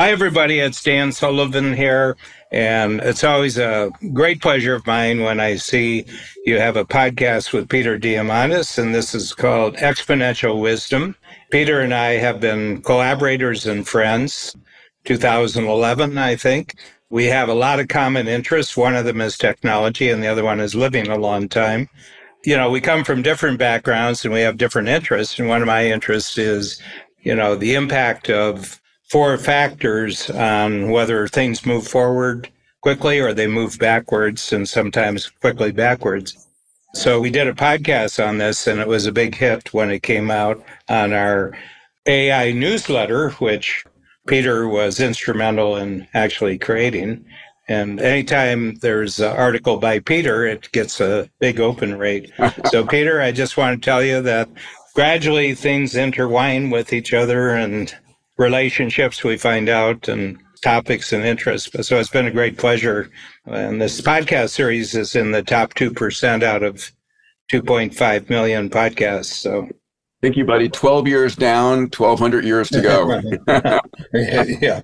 Hi, everybody. It's Dan Sullivan here. And it's always a great pleasure of mine when I see you have a podcast with Peter Diamandis, and this is called Exponential Wisdom. Peter and I have been collaborators and friends 2011, I think. We have a lot of common interests. One of them is technology, and the other one is living a long time. You know, we come from different backgrounds and we have different interests. And one of my interests is, you know, the impact of four factors on whether things move forward quickly or they move backwards and sometimes quickly backwards. So we did a podcast on this and it was a big hit when it came out on our AI newsletter, which Peter was instrumental in actually creating. And anytime there's an article by Peter, it gets a big open rate. so, Peter, I just want to tell you that gradually things intertwine with each other and relationships we find out and topics and interests. So it's been a great pleasure. And this podcast series is in the top 2% out of 2.5 million podcasts. So thank you, buddy. 12 years down, 1,200 years to go. yeah.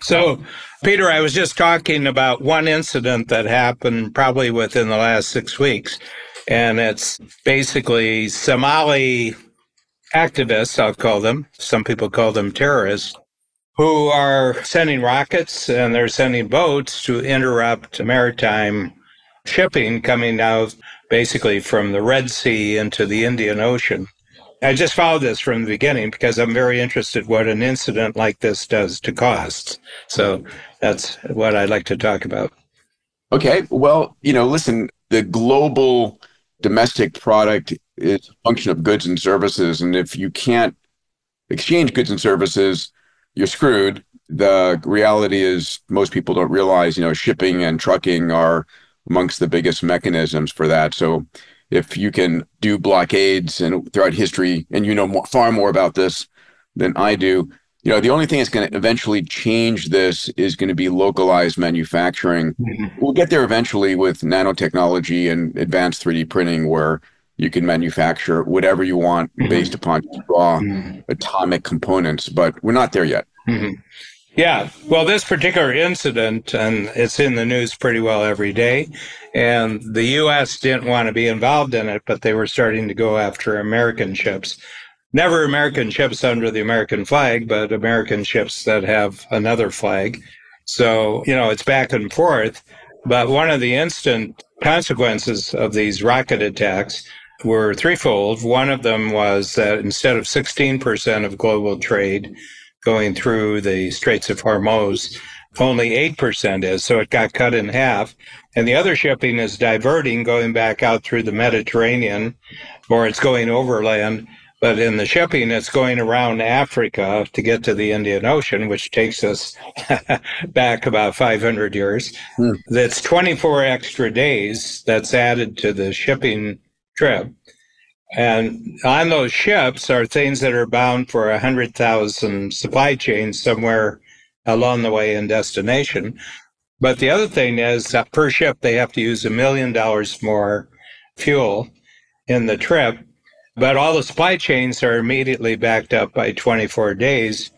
So, Peter, I was just talking about one incident that happened probably within the last six weeks. And it's basically Somali activists, I'll call them, some people call them terrorists, who are sending rockets and they're sending boats to interrupt maritime shipping coming out basically from the Red Sea into the Indian Ocean. I just followed this from the beginning because I'm very interested what an incident like this does to costs. So that's what I'd like to talk about. Okay. Well, you know, listen, the global domestic product is a function of goods and services. And if you can't exchange goods and services, you're screwed. The reality is most people don't realize, you know, shipping and trucking are amongst the biggest mechanisms for that. So if you can do blockades and throughout history, and you know more, far more about this than I do, you know, the only thing that's going to eventually change this is going to be localized manufacturing. Mm-hmm. We'll get there eventually with nanotechnology and advanced 3D printing, where you can manufacture whatever you want mm-hmm. based upon raw mm-hmm. atomic components, but we're not there yet. Mm-hmm. Yeah. Well, this particular incident, and it's in the news pretty well every day, and the U.S. didn't want to be involved in it, but they were starting to go after American ships never American ships under the American flag, but American ships that have another flag. So, you know, it's back and forth. But one of the instant consequences of these rocket attacks were threefold. One of them was that instead of 16% of global trade going through the Straits of Hormuz, only 8% is. So it got cut in half. And the other shipping is diverting, going back out through the Mediterranean, or it's going overland but in the shipping, it's going around Africa to get to the Indian Ocean, which takes us back about 500 years. Hmm. That's 24 extra days that's added to the shipping trip. And on those ships are things that are bound for 100,000 supply chains somewhere along the way in destination. But the other thing is that per ship, they have to use a million dollars more fuel in the trip but all the supply chains are immediately backed up by 24 days.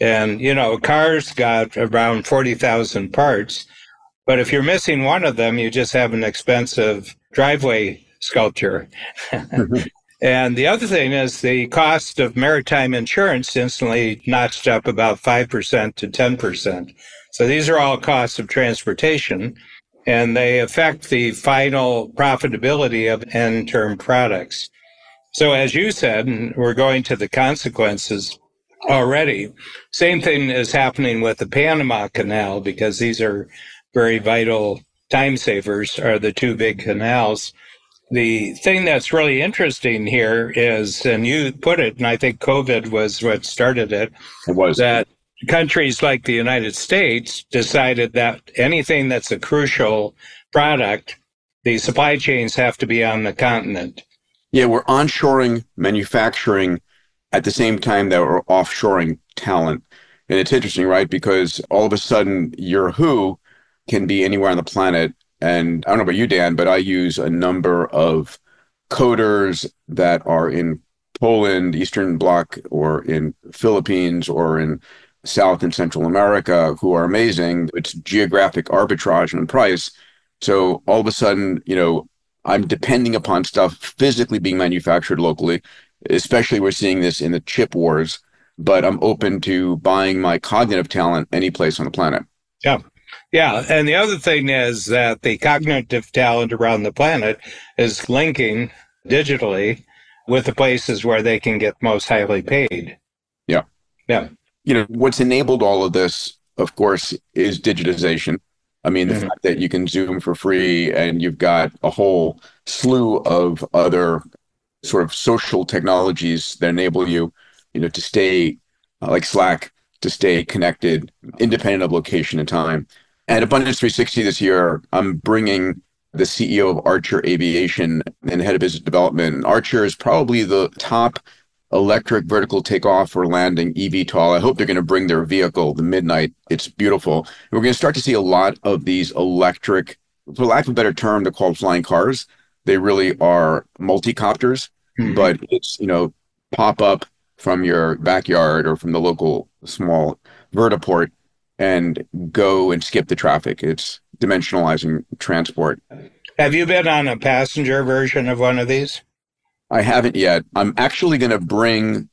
And, you know, cars got around 40,000 parts. But if you're missing one of them, you just have an expensive driveway sculpture. Mm-hmm. and the other thing is the cost of maritime insurance instantly notched up about 5% to 10%. So these are all costs of transportation and they affect the final profitability of end term products. So, as you said, and we're going to the consequences already. Same thing is happening with the Panama Canal because these are very vital time savers, are the two big canals. The thing that's really interesting here is, and you put it, and I think COVID was what started it. It was that countries like the United States decided that anything that's a crucial product, the supply chains have to be on the continent. Yeah, we're onshoring manufacturing at the same time that we're offshoring talent. And it's interesting, right? Because all of a sudden, your who can be anywhere on the planet. And I don't know about you, Dan, but I use a number of coders that are in Poland, Eastern Bloc, or in Philippines, or in South and Central America who are amazing. It's geographic arbitrage on price. So all of a sudden, you know, I'm depending upon stuff physically being manufactured locally. Especially, we're seeing this in the chip wars. But I'm open to buying my cognitive talent any place on the planet. Yeah. Yeah. And the other thing is that the cognitive talent around the planet is linking digitally with the places where they can get most highly paid. Yeah. Yeah. You know, what's enabled all of this, of course, is digitization. I mean, the mm-hmm. fact that you can Zoom for free and you've got a whole slew of other sort of social technologies that enable you, you know, to stay uh, like Slack, to stay connected, independent of location and time. At Abundance 360 this year, I'm bringing the CEO of Archer Aviation and head of business development. Archer is probably the top electric vertical takeoff or landing eVTOL. I hope they're going to bring their vehicle, the Midnight. It's beautiful. We're going to start to see a lot of these electric, for lack of a better term, they're called flying cars. They really are multi-copters, mm-hmm. but it's, you know, pop up from your backyard or from the local small vertiport and go and skip the traffic. It's dimensionalizing transport. Have you been on a passenger version of one of these? I haven't yet. I'm actually going to bring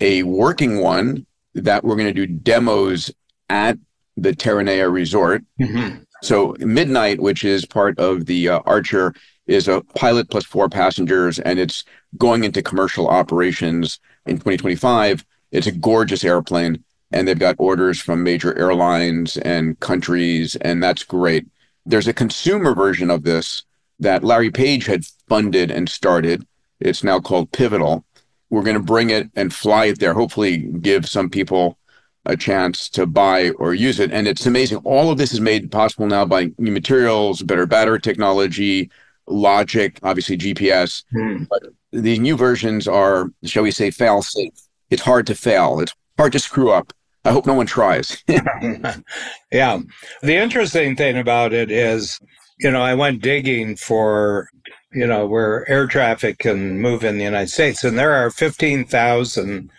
a working one that we're going to do demos at the Terranea Resort. Mm-hmm. So Midnight, which is part of the uh, Archer, is a pilot plus four passengers, and it's going into commercial operations in 2025. It's a gorgeous airplane and they've got orders from major airlines and countries, and that's great. There's a consumer version of this that Larry Page had funded and started. It's now called Pivotal. We're going to bring it and fly it there, hopefully, give some people a chance to buy or use it. And it's amazing. All of this is made possible now by new materials, better battery technology, logic, obviously GPS. Hmm. But these new versions are, shall we say, fail safe. It's hard to fail. It's hard to screw up. I hope no one tries. yeah. The interesting thing about it is, you know, I went digging for, you know, where air traffic can move in the United States, and there are 15,000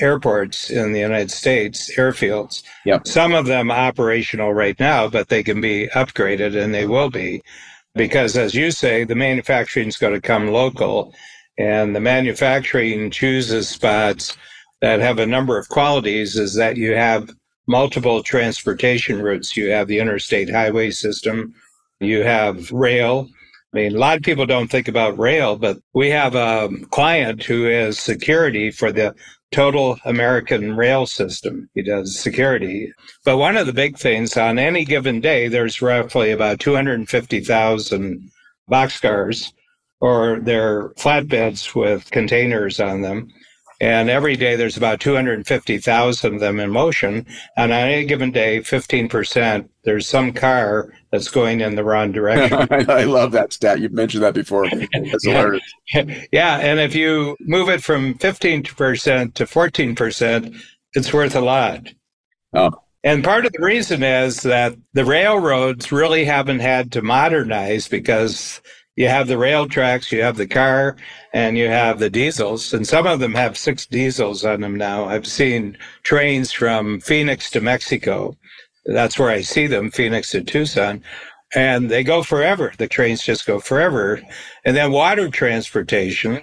airports in the United States, airfields. Yep. Some of them operational right now, but they can be upgraded and they will be. Because as you say, the manufacturing is going to come local and the manufacturing chooses spots that have a number of qualities is that you have multiple transportation routes. You have the interstate highway system, you have rail. I mean, a lot of people don't think about rail, but we have a client who is security for the total American rail system. He does security. But one of the big things on any given day, there's roughly about 250,000 boxcars or they're flatbeds with containers on them. And every day there's about 250,000 of them in motion. And on any given day, 15%, there's some car that's going in the wrong direction. I love that stat. You've mentioned that before. That's hilarious. yeah. And if you move it from 15% to 14%, it's worth a lot. Oh. And part of the reason is that the railroads really haven't had to modernize because you have the rail tracks, you have the car, and you have the diesels. And some of them have six diesels on them now. I've seen trains from Phoenix to Mexico. That's where I see them, Phoenix to Tucson. And they go forever. The trains just go forever. And then water transportation.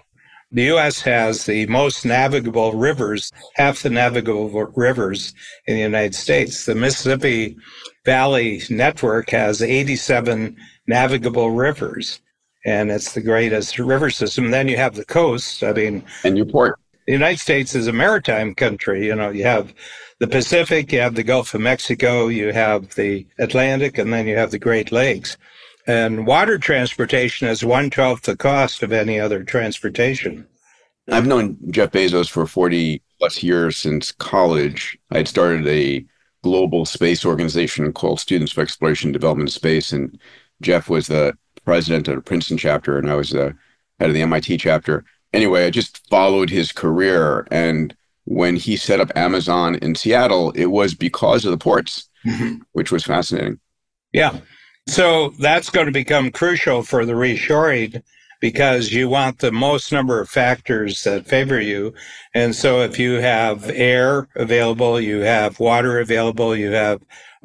The U.S. has the most navigable rivers, half the navigable rivers in the United States. The Mississippi Valley Network has 87 navigable rivers and it's the greatest river system. then you have the coast. I mean, and your port. The United States is a maritime country. You know, you have the Pacific, you have the Gulf of Mexico, you have the Atlantic, and then you have the Great Lakes. And water transportation is one twelfth the cost of any other transportation. I've known Jeff Bezos for 40 plus years since college. I had started a global space organization called Students for Exploration and Development Space. And Jeff was the president of the Princeton chapter, and I was the head of the MIT chapter. Anyway, I just followed his career. And when he set up Amazon in Seattle, it was because of the ports, mm-hmm. which was fascinating. Yeah. So that's going to become crucial for the reshoring because you want the most number of factors that favor you. And so if you have air available, you have water available, you have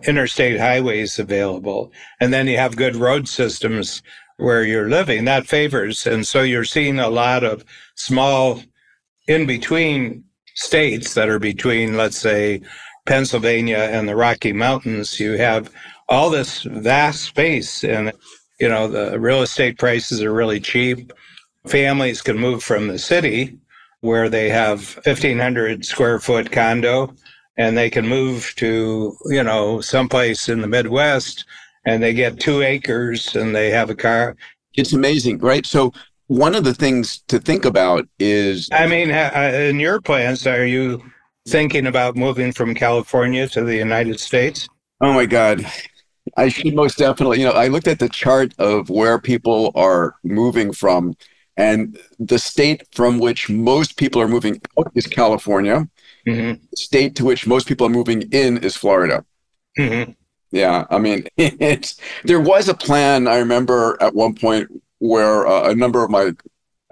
interstate highways available, and then you have good road systems where you're living, that favors. And so you're seeing a lot of small in between states that are between, let's say, Pennsylvania and the Rocky Mountains. You have all this vast space and you know the real estate prices are really cheap. Families can move from the city where they have 1500 square foot condo and they can move to you know someplace in the midwest and they get two acres and they have a car. It's amazing right? So one of the things to think about is i mean uh, in your plans are you thinking about moving from california to the united states? Oh my god I should most definitely, you know, I looked at the chart of where people are moving from, and the state from which most people are moving out is California. Mm-hmm. The state to which most people are moving in is Florida. Mm-hmm. Yeah, I mean, it's there was a plan. I remember at one point where uh, a number of my,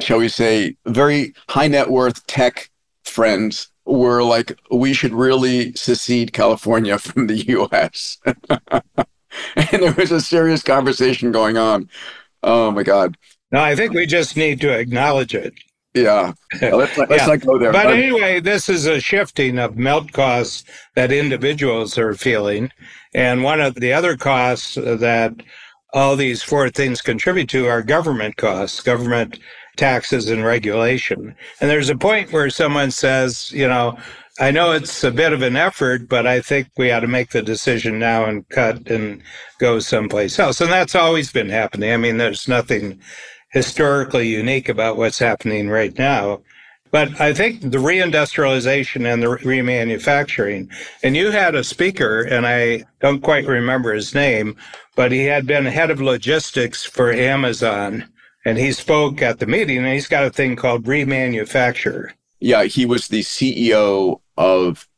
shall we say, very high net worth tech friends were like, we should really secede California from the U.S. and there was a serious conversation going on. Oh my God. No, I think we just need to acknowledge it. Yeah. Let's, let's yeah. not go there. But, but anyway, this is a shifting of melt costs that individuals are feeling. And one of the other costs that all these four things contribute to are government costs, government taxes and regulation. And there's a point where someone says, you know, I know it's a bit of an effort, but I think we ought to make the decision now and cut and go someplace else. And that's always been happening. I mean, there's nothing historically unique about what's happening right now. But I think the reindustrialization and the remanufacturing, and you had a speaker, and I don't quite remember his name, but he had been head of logistics for Amazon. And he spoke at the meeting, and he's got a thing called remanufacture. Yeah, he was the CEO of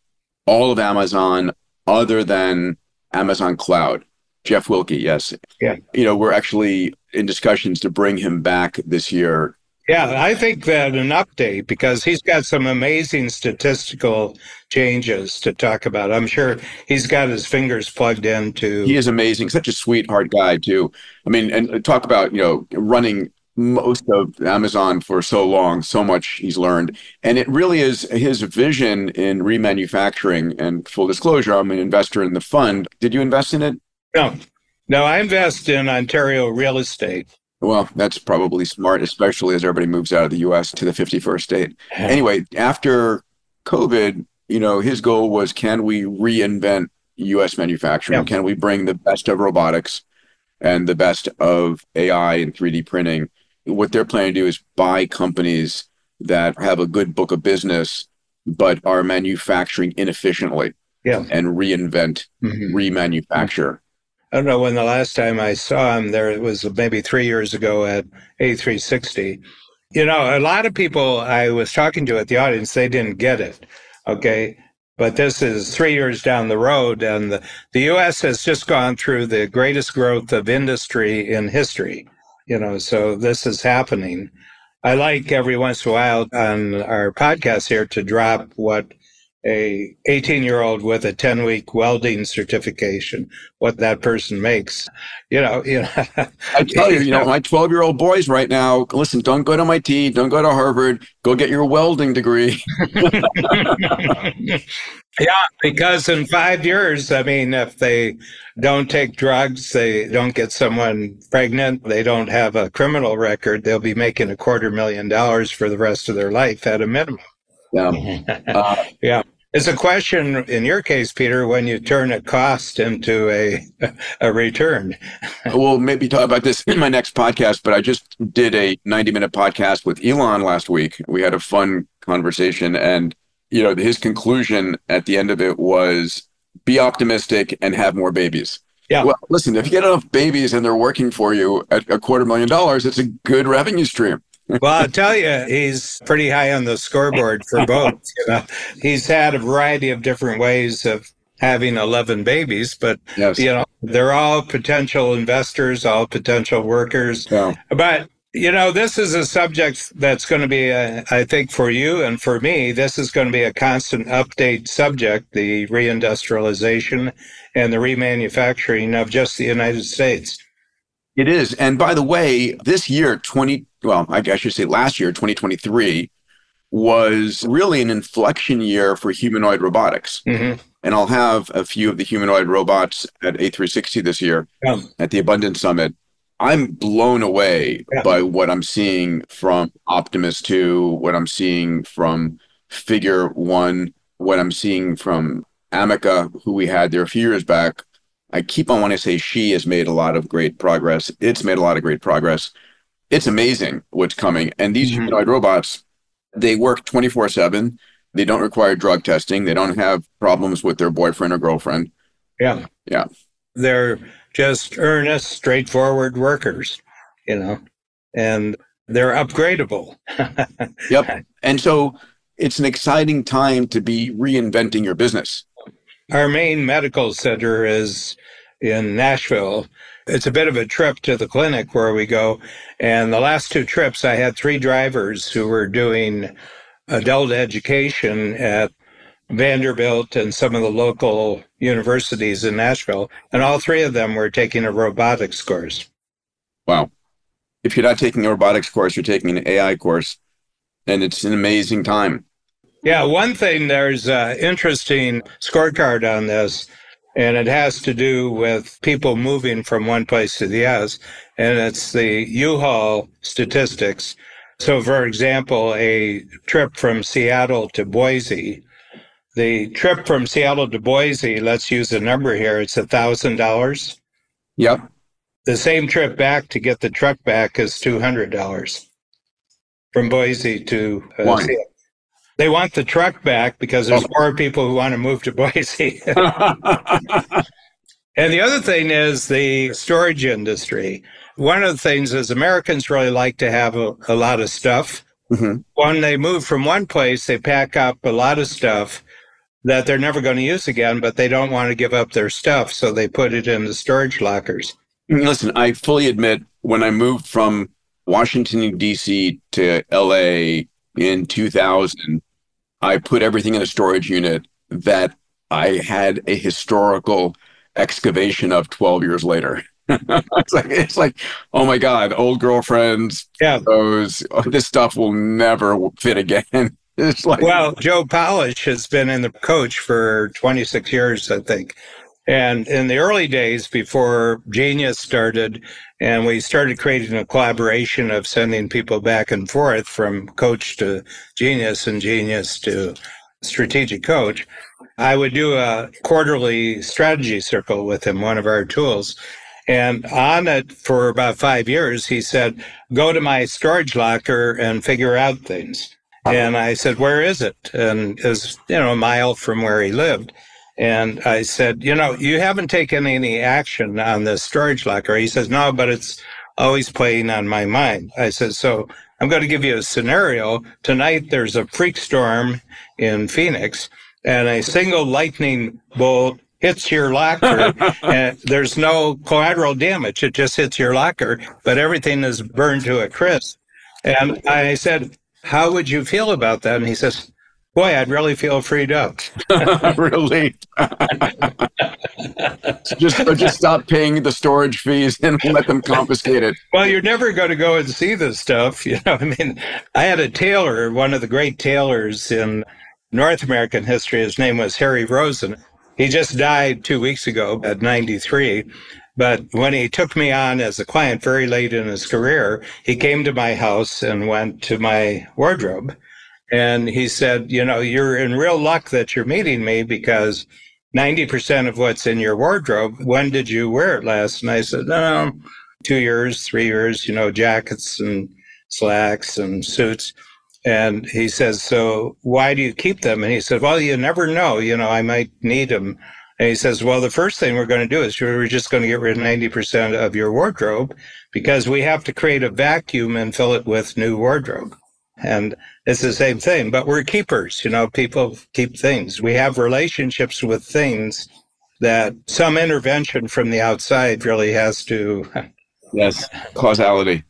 all of Amazon other than Amazon Cloud. Jeff Wilke, yes. Yeah. You know, we're actually in discussions to bring him back this year. Yeah, I think that an update because he's got some amazing statistical changes to talk about. I'm sure he's got his fingers plugged into. He is amazing, such a sweetheart guy too. I mean, and talk about you know running most of Amazon for so long, so much he's learned. And it really is his vision in remanufacturing. And full disclosure, I'm an investor in the fund. Did you invest in it? No. No, I invest in Ontario real estate. Well, that's probably smart, especially as everybody moves out of the US to the 51st state. Anyway, after COVID, you know, his goal was can we reinvent US manufacturing? Yeah. Can we bring the best of robotics and the best of AI and 3D printing what they're planning to do is buy companies that have a good book of business but are manufacturing inefficiently yeah. and reinvent, mm-hmm. remanufacture. I don't know when the last time I saw him there it was maybe three years ago at A360. You know, a lot of people I was talking to at the audience, they didn't get it. Okay. But this is three years down the road, and the, the US has just gone through the greatest growth of industry in history you know, so this is happening. I like every once in a while on our podcast here to drop what a 18 year old with a 10 week welding certification, what that person makes. You know, you know. I tell you, you know, my 12 year old boys right now, listen, don't go to MIT, don't go to Harvard, go get your welding degree. Yeah, because in five years, I mean, if they don't take drugs, they don't get someone pregnant, they don't have a criminal record, they'll be making a quarter million dollars for the rest of their life at a minimum. Yeah. Uh, yeah. It's a question in your case, Peter, when you turn a cost into a a return. we'll maybe talk about this in my next podcast, but I just did a 90 minute podcast with Elon last week. We had a fun conversation and you know, his conclusion at the end of it was be optimistic and have more babies. Yeah. Well, listen, if you get enough babies and they're working for you at a quarter million dollars, it's a good revenue stream. Well, I'll tell you, he's pretty high on the scoreboard for both. You know? He's had a variety of different ways of having 11 babies, but yes. you know, they're all potential investors, all potential workers. Yeah. But You know, this is a subject that's going to be, a, I think, for you and for me, this is going to be a constant update subject the reindustrialization and the remanufacturing of just the United States. It is. And by the way, this year, 20, well, I should say last year, 2023, was really an inflection year for humanoid robotics. Mm-hmm. And I'll have a few of the humanoid robots at A360 this year yeah. at the Abundance Summit. I'm blown away yeah. by what I'm seeing from Optimus 2, what I'm seeing from Figure 1, what I'm seeing from Ameca, who we had there a few years back. I keep on wanting to say she has made a lot of great progress. It's made a lot of great progress. It's amazing what's coming. And these mm-hmm. humanoid robots, they work 24 7. They don't require drug testing. They don't have problems with their boyfriend or girlfriend. Yeah. Yeah. They're just earnest, straightforward workers, you know, and they're upgradable. yep. And so it's an exciting time to be reinventing your business. Our main medical center is in Nashville. It's a bit of a trip to the clinic where we go. And the last two trips, I had three drivers who were doing adult education at Vanderbilt and some of the local universities in Nashville, and all three of them were taking a robotics course. Wow. If you're not taking a robotics course, you're taking an AI course, and it's an amazing time. Yeah, one thing there's an interesting scorecard on this, and it has to do with people moving from one place to the other, and it's the U-Haul statistics. So, for example, a trip from Seattle to Boise the trip from Seattle to Boise, let's use a number here, it's a thousand dollars. Yep. The same trip back to get the truck back is two hundred dollars from Boise to uh, Seattle. They want the truck back because there's oh. more people who want to move to Boise. and the other thing is the storage industry. One of the things is Americans really like to have a, a lot of stuff. Mm-hmm. When they move from one place, they pack up a lot of stuff that they're never going to use again, but they don't want to give up their stuff, so they put it in the storage lockers. Listen, I fully admit when I moved from Washington, D.C. to L.A. in 2000, I put everything in a storage unit that I had a historical excavation of 12 years later. it's like it's like oh my god old girlfriends yeah those oh, this stuff will never fit again it's like well, Joe Polish has been in the coach for 26 years, I think. And in the early days before Genius started, and we started creating a collaboration of sending people back and forth from coach to genius and genius to strategic coach, I would do a quarterly strategy circle with him, one of our tools. And on it for about five years, he said, go to my storage locker and figure out things. And I said, where is it? And it was, you know, a mile from where he lived. And I said, you know, you haven't taken any action on the storage locker. He says, no, but it's always playing on my mind. I said, so I'm going to give you a scenario. Tonight, there's a freak storm in Phoenix and a single lightning bolt hits your locker and there's no collateral damage. It just hits your locker, but everything is burned to a crisp. And I said, how would you feel about that? And he says, Boy, I'd really feel freed up. really? just just stop paying the storage fees and let them confiscate it. Well, you're never going to go and see this stuff. You know, I mean, I had a tailor, one of the great tailors in North American history. His name was Harry Rosen. He just died two weeks ago at 93. But when he took me on as a client very late in his career, he came to my house and went to my wardrobe. And he said, You know, you're in real luck that you're meeting me because 90% of what's in your wardrobe, when did you wear it last? And I said, No, two years, three years, you know, jackets and slacks and suits. And he says, So why do you keep them? And he said, Well, you never know. You know, I might need them and he says, well, the first thing we're going to do is we're just going to get rid of 90% of your wardrobe because we have to create a vacuum and fill it with new wardrobe. And it's the same thing, but we're keepers. You know, people keep things. We have relationships with things that some intervention from the outside really has to. yes, causality.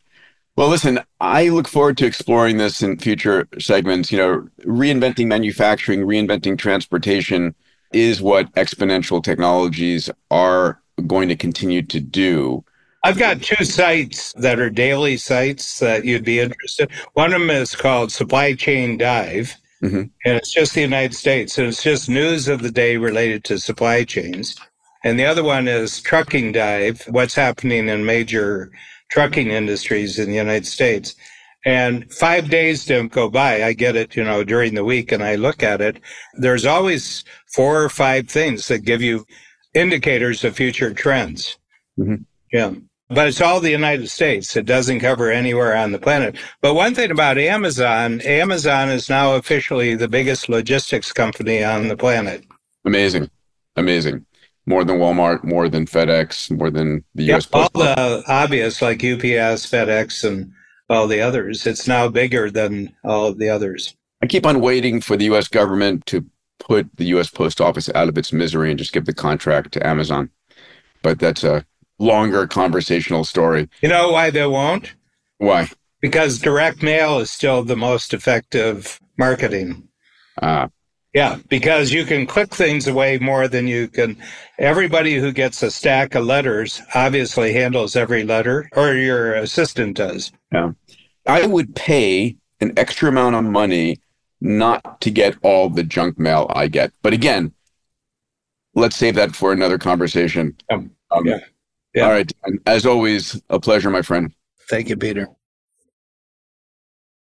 Well, listen, I look forward to exploring this in future segments. You know, reinventing manufacturing, reinventing transportation is what exponential technologies are going to continue to do. I've got two sites that are daily sites that you'd be interested. One of them is called Supply Chain Dive, mm-hmm. and it's just the United States, and it's just news of the day related to supply chains. And the other one is Trucking Dive, what's happening in major trucking industries in the United States. And five days don't go by. I get it, you know, during the week and I look at it. There's always four or five things that give you indicators of future trends. Mm-hmm. Yeah. But it's all the United States. It doesn't cover anywhere on the planet. But one thing about Amazon, Amazon is now officially the biggest logistics company on the planet. Amazing. Amazing more than Walmart, more than FedEx, more than the yep, U.S. Post. All the obvious like UPS, FedEx, and all the others. It's now bigger than all of the others. I keep on waiting for the U.S. government to put the U.S. Post Office out of its misery and just give the contract to Amazon. But that's a longer conversational story. You know why they won't? Why? Because direct mail is still the most effective marketing. Ah. Yeah, because you can click things away more than you can. Everybody who gets a stack of letters obviously handles every letter, or your assistant does. Yeah. I would pay an extra amount of money not to get all the junk mail I get. But again, let's save that for another conversation. Um, um, yeah. Yeah. All right. And as always, a pleasure, my friend. Thank you, Peter.